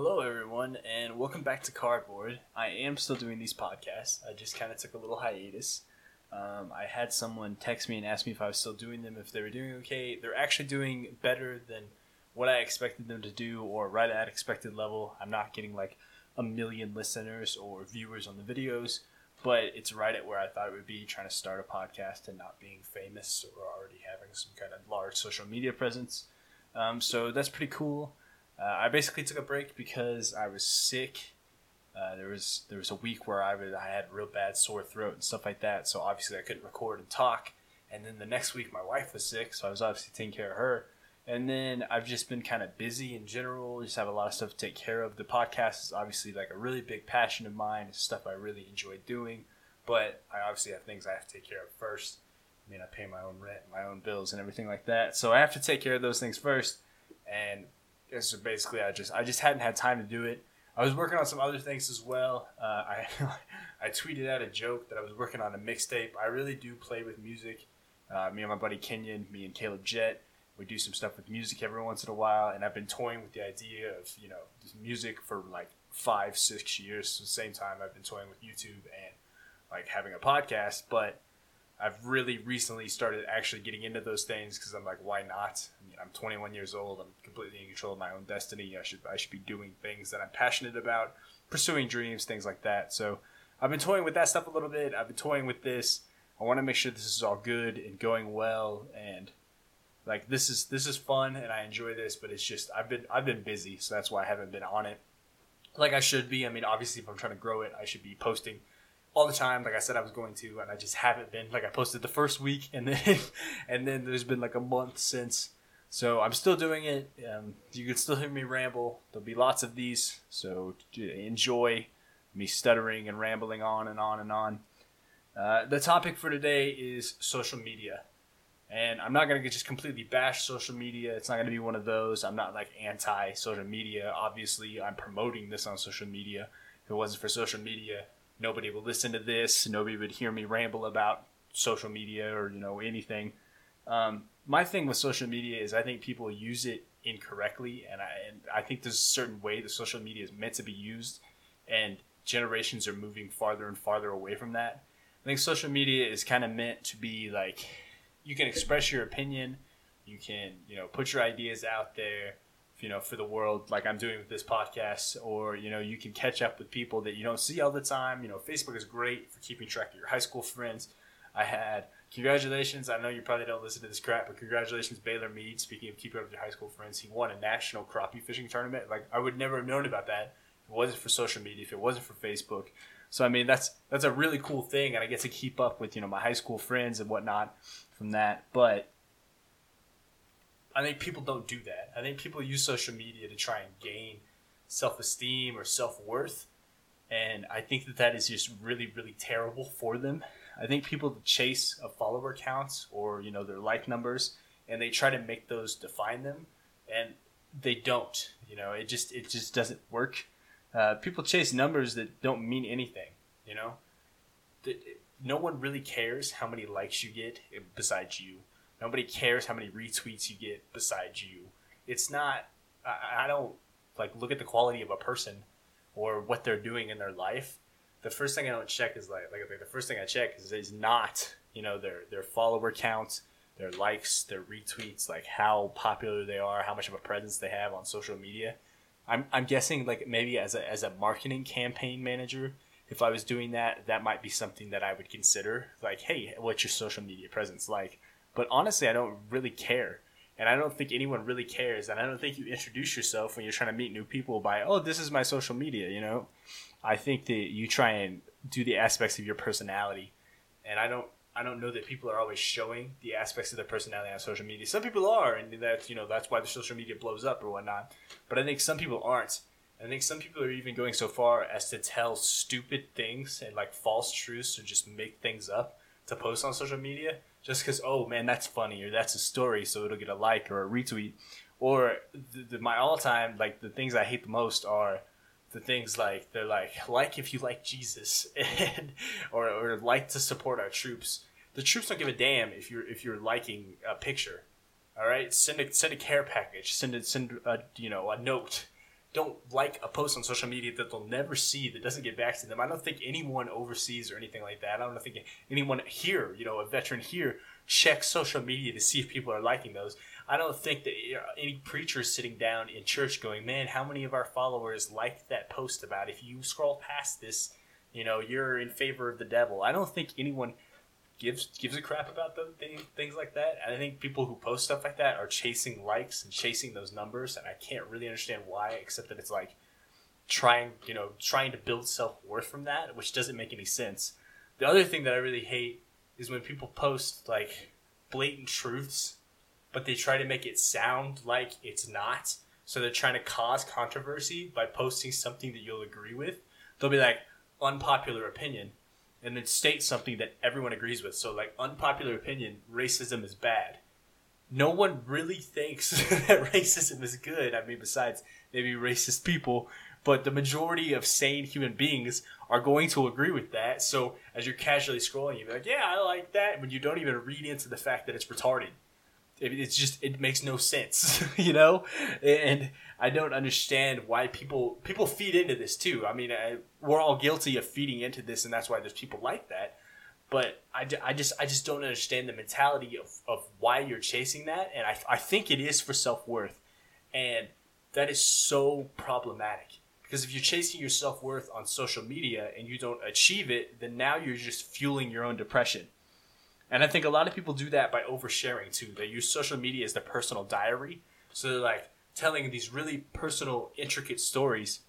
Hello, everyone, and welcome back to Cardboard. I am still doing these podcasts. I just kind of took a little hiatus. Um, I had someone text me and ask me if I was still doing them, if they were doing okay. They're actually doing better than what I expected them to do, or right at expected level. I'm not getting like a million listeners or viewers on the videos, but it's right at where I thought it would be trying to start a podcast and not being famous or already having some kind of large social media presence. Um, so that's pretty cool. Uh, I basically took a break because I was sick. Uh, there was there was a week where I was I had a real bad sore throat and stuff like that. So obviously I couldn't record and talk. And then the next week my wife was sick, so I was obviously taking care of her. And then I've just been kind of busy in general. Just have a lot of stuff to take care of. The podcast is obviously like a really big passion of mine. It's stuff I really enjoy doing. But I obviously have things I have to take care of first. I mean, I pay my own rent, my own bills, and everything like that. So I have to take care of those things first. And so basically, I just I just hadn't had time to do it. I was working on some other things as well. Uh, I I tweeted out a joke that I was working on a mixtape. I really do play with music. Uh, me and my buddy Kenyon, me and Caleb Jet, we do some stuff with music every once in a while, and I've been toying with the idea of you know music for like five six years. The same time, I've been toying with YouTube and like having a podcast, but I've really recently started actually getting into those things because I'm like, why not? I mean, I'm 21 years old. I'm completely in control of my own destiny. I should I should be doing things that I'm passionate about, pursuing dreams, things like that. So I've been toying with that stuff a little bit. I've been toying with this. I want to make sure this is all good and going well, and like this is this is fun and I enjoy this. But it's just I've been I've been busy, so that's why I haven't been on it like I should be. I mean, obviously, if I'm trying to grow it, I should be posting all the time. Like i said i was going to and i just haven't been. Like i posted the first week and then and then there's been like a month since. So i'm still doing it. Um, you can still hear me ramble. There'll be lots of these. So enjoy me stuttering and rambling on and on and on. Uh, the topic for today is social media. And i'm not going to just completely bash social media. It's not going to be one of those. I'm not like anti social media. Obviously i'm promoting this on social media. If it wasn't for social media nobody would listen to this. Nobody would hear me ramble about social media or you know anything. Um, my thing with social media is I think people use it incorrectly, and I and I think there's a certain way the social media is meant to be used, and generations are moving farther and farther away from that. I think social media is kind of meant to be like you can express your opinion, you can you know put your ideas out there you know for the world like i'm doing with this podcast or you know you can catch up with people that you don't see all the time. You know facebook is great for keeping track of your high school friends. I had congratulations i know you probably don't listen to this crap but congratulations baylor mead speaking of keeping up with your high school friends he won a national crappie fishing tournament. Like i would never have known about that if it wasn't for social media if it wasn't for facebook. So i mean that's that's a really cool thing and i get to keep up with you know my high school friends and whatnot from that. But I think people don't do that. I think people use social media to try and gain self esteem or self worth. And I think that that is just really, really terrible for them. I think people chase a follower counts or, you know, their like numbers and they try to make those define them and they don't, you know, it just, it just doesn't work. Uh, people chase numbers that don't mean anything, you know, no one really cares how many likes you get besides you Nobody cares how many retweets you get besides you. It's not. I, I don't like look at the quality of a person or what they're doing in their life. The first thing I don't check is like like, the first thing I check is is not you know their their follower count, their likes, their retweets, like how popular they are, how much of a presence they have on social media. I'm, I'm guessing like maybe as a, as a marketing campaign manager, if I was doing that, that might be something that I would consider. Like, hey, what's your social media presence like? But honestly, I don't really care. And I don't think anyone really cares. And I don't think you introduce yourself when you're trying to meet new people by, oh, this is my social media, you know? I think that you try and do the aspects of your personality. And I don't I don't know that people are always showing the aspects of their personality on social media. Some people are, and that's you know that's why the social media blows up or whatnot. But I think some people aren't. I think some people are even going so far as to tell stupid things and like false truths or just make things up to post on social media just because oh man that's funny or that's a story so it'll get a like or a retweet. Or the, the, my all-time like the things i hate the most are the things like they're like like if you like jesus and or, or like to support our troops. The troops don't give a damn if you're if you're liking a picture all right? Send a send a care package send a send a you know a note don't like a post on social media that they'll never see that doesn't get back to them. I don't think anyone overseas or anything like that. I don't think anyone here, you know, a veteran here, checks social media to see if people are liking those. I don't think that any preacher is sitting down in church going, "Man, how many of our followers liked that post about if you scroll past this, you know, you're in favor of the devil." I don't think anyone gives gives a crap about the things like that. And I think people who post stuff like that are chasing likes and chasing those numbers, and I can't really understand why, except that it's like trying, you know, trying to build self worth from that, which doesn't make any sense. The other thing that I really hate is when people post like blatant truths, but they try to make it sound like it's not. So they're trying to cause controversy by posting something that you'll agree with. They'll be like unpopular opinion and then state something that everyone agrees with. So, like, unpopular opinion, racism is bad. No one really thinks that racism is good. I mean, besides maybe racist people, but the majority of sane human beings are going to agree with that. So, as you're casually scrolling, you're like, yeah, I like that, when you don't even read into the fact that it's retarded. It's just, it makes no sense, you know? And I don't understand why people people feed into this too. I mean, I, we're all guilty of feeding into this, and that's why there's people like that. But I, I just I just don't understand the mentality of, of why you're chasing that, and I, I think it is for self worth, and that is so problematic because if you're chasing your self worth on social media and you don't achieve it, then now you're just fueling your own depression. And I think a lot of people do that by oversharing too. They use social media as their personal diary. So they're like, telling these really personal, intricate stories,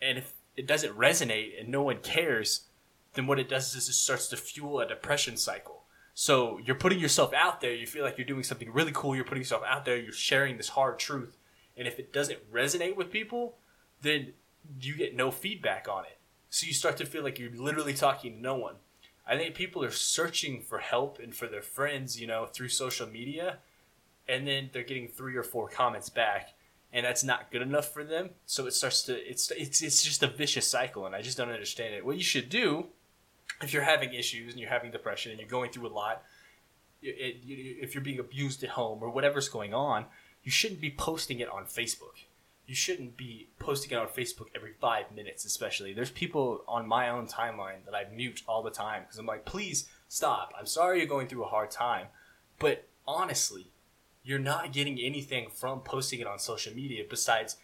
and if it doesn't resonate and no one cares, then what it does is it starts to fuel a depression cycle. So you're putting yourself out there, you feel like you're doing something really cool, you're putting yourself out there, you're sharing this hard truth, and if it doesn't resonate with people, then you get no feedback on it. So you start to feel like you're literally talking to no one. I think people are searching for help and for their friends, you know, through social media, and then they're getting three or four comments back and that's not good enough for them. So it starts to it's it's it's just a vicious cycle and i just don't understand it. What you should do if you're having issues and you're having depression and you're going through a lot it, it, if you're being abused at home or whatever's going on you shouldn't be posting it on facebook you shouldn't be posting it on facebook every five minutes especially. There's people on my own timeline that i mute all the time because i'm like please stop. I'm sorry you're going through a hard time. But honestly you're not getting anything from posting it on social media besides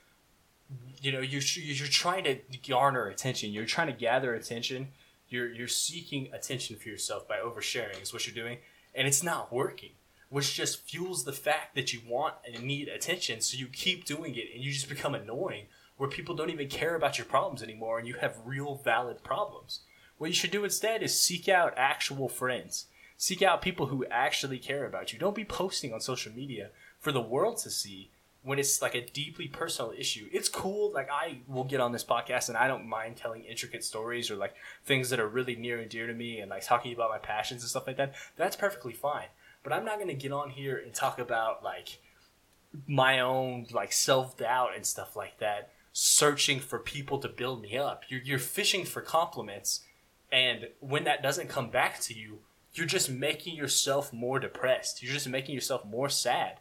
you know you're you're trying to garner attention. You're trying to gather attention. You're you're seeking attention for yourself by oversharing is what you're doing and it's not working which just fuels the fact that you want and need attention so you keep doing it and you just become annoying where people don't even care about your problems anymore and you have real valid problems what you should do instead is seek out actual friends Seek out people who actually care about you. Don't be posting on social media for the world to see when it's like a deeply personal issue. It's cool. Like I will get on this podcast and I don't mind telling intricate stories or like things that are really near and dear to me and like talking about my passions and stuff like that. That's perfectly fine. But I'm not going to get on here and talk about like my own like self doubt and stuff like that, searching for people to build me up. You're, you're fishing for compliments. And when that doesn't come back to you, you're just making yourself more depressed. You're just making yourself more sad.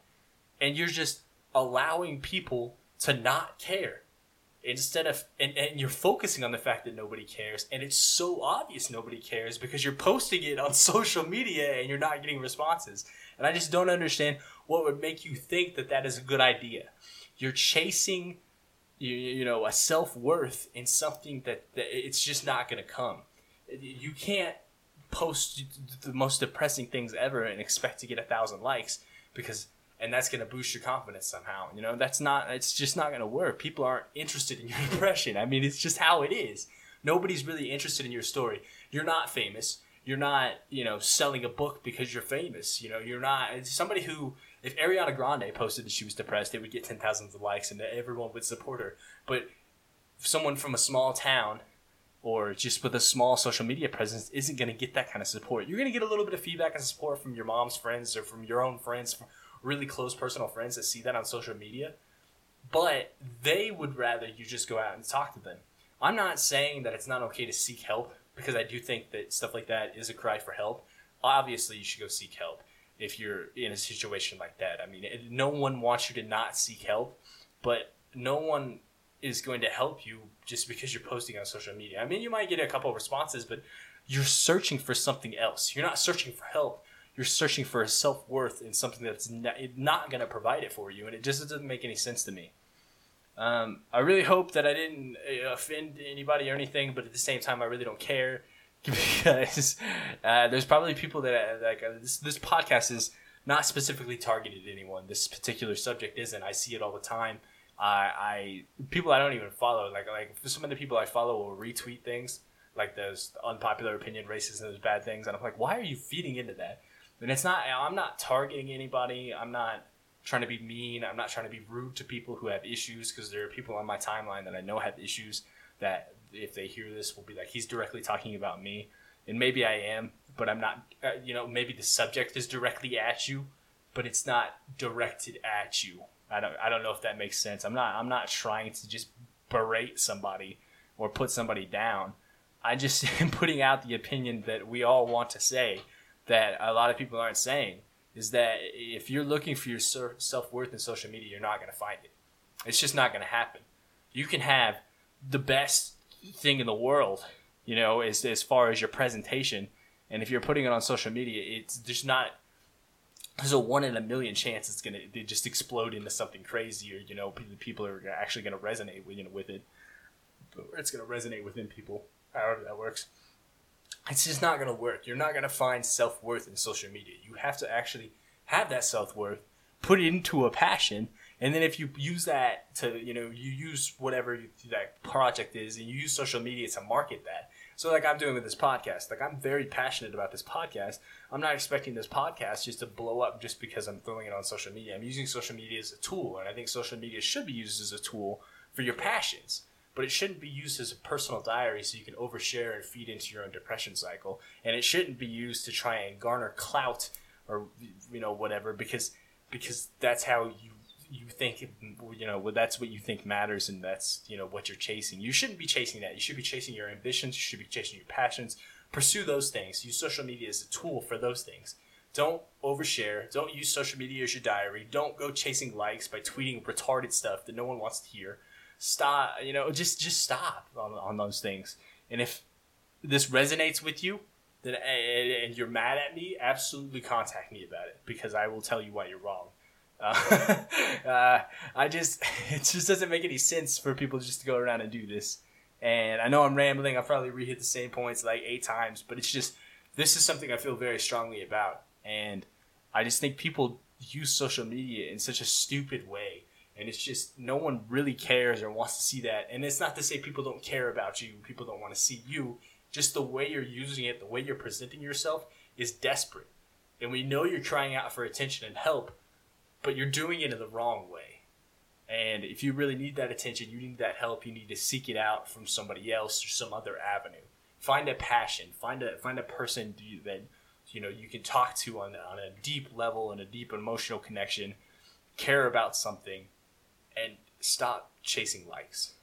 And you're just allowing people to not care. Instead of, and, and you're focusing on the fact that nobody cares. And it's so obvious nobody cares because you're posting it on social media and you're not getting responses. And I just don't understand what would make you think that that is a good idea. You're chasing, you, you know, a self worth in something that, that it's just not going to come. You can't post the most depressing things ever and expect to get a thousand likes because and that's going to boost your confidence somehow you know? That's not it's just not going to work. People aren't interested in your depression i mean it's just how it is. Nobody's really interested in your story. You're not famous. You're not you know selling a book because you're famous you know? You're not somebody who if ariana grande posted that she was depressed it would get 10,000 likes and everyone would support her. But someone from a small town or just with a small social media presence isn't going to get that kind of support. You're going to get a little bit of feedback and support from your mom's friends or from your own friends, really close personal friends that see that on social media. But they would rather you just go out and talk to them. I'm not saying that it's not okay to seek help because I do think that stuff like that is a cry for help. Obviously, you should go seek help if you're in a situation like that. I mean, no one wants you to not seek help, but no one is going to help you just because you're posting on social media. I mean, you might get a couple of responses, but you're searching for something else. You're not searching for help. You're searching for a self worth in something that's not, not going to provide it for you, and it just doesn't make any sense to me. Um, I really hope that I didn't uh, offend anybody or anything, but at the same time, I really don't care because uh, there's probably people that uh, like uh, this. This podcast is not specifically targeted at anyone. This particular subject isn't. I see it all the time. I, I people I don't even follow like like some of the people I follow will retweet things like those unpopular opinion racism those bad things and I'm like why are you feeding into that and it's not I'm not targeting anybody. I'm not trying to be mean. I'm not trying to be rude to people who have issues because there are people on my timeline that I know have issues that if they hear this will be like he's directly talking about me. And maybe I am but I'm not uh, you know maybe the subject is directly at you but it's not directed at you. I don't I don't know if that makes sense. I'm not I'm not trying to just berate somebody or put somebody down. I just am putting out the opinion that we all want to say that a lot of people aren't saying is that if you're looking for your self worth in social media, you're not going to find it. It's just not going to happen. You can have the best thing in the world, you know, as, as far as your presentation. And if you're putting it on social media, it's just not there's a one in a million chance it's gonna just explode into something crazy, or you know, people are actually gonna resonate with you know, with it. It's gonna resonate within people, however that works. It's just not gonna work. You're not gonna find self worth in social media. You have to actually have that self worth, put it into a passion, and then if you use that to you know you use whatever that project is, and you use social media to market that so like I'm doing with this podcast, like I'm very passionate about this podcast. I'm not expecting this podcast just to blow up just because I'm throwing it on social media. I'm using social media as a tool, and I think social media should be used as a tool for your passions. But it shouldn't be used as a personal diary so you can overshare and feed into your own depression cycle. And it shouldn't be used to try and garner clout or you know whatever because because that's how you you think you know well, that's what you think matters and that's you know what you're chasing. You shouldn't be chasing that. You should be chasing your ambitions. You should be chasing your passions. Pursue those things. Use social media as a tool for those things. Don't overshare. Don't use social media as your diary. Don't go chasing likes by tweeting retarded stuff that no one wants to hear stop you know just just stop on, on those things and if this resonates with you then and you're mad at me absolutely contact me about it because i will tell you why you're wrong uh, uh, I just it just doesn't make any sense for people just to go around and do this. And I know I'm rambling. I probably re-hit the same points like eight times, but it's just this is something I feel very strongly about, and I just think people use social media in such a stupid way, and it's just no one really cares or wants to see that. And it's not to say people don't care about you, people don't want to see you. Just the way you're using it, the way you're presenting yourself is desperate, and we know you're crying out for attention and help but you're doing it in the wrong way. And if you really need that attention, you need that help, you need to seek it out from somebody else or some other avenue. Find a passion, find a find a person that you know you can talk to on on a deep level and a deep emotional connection, care about something, and stop chasing likes.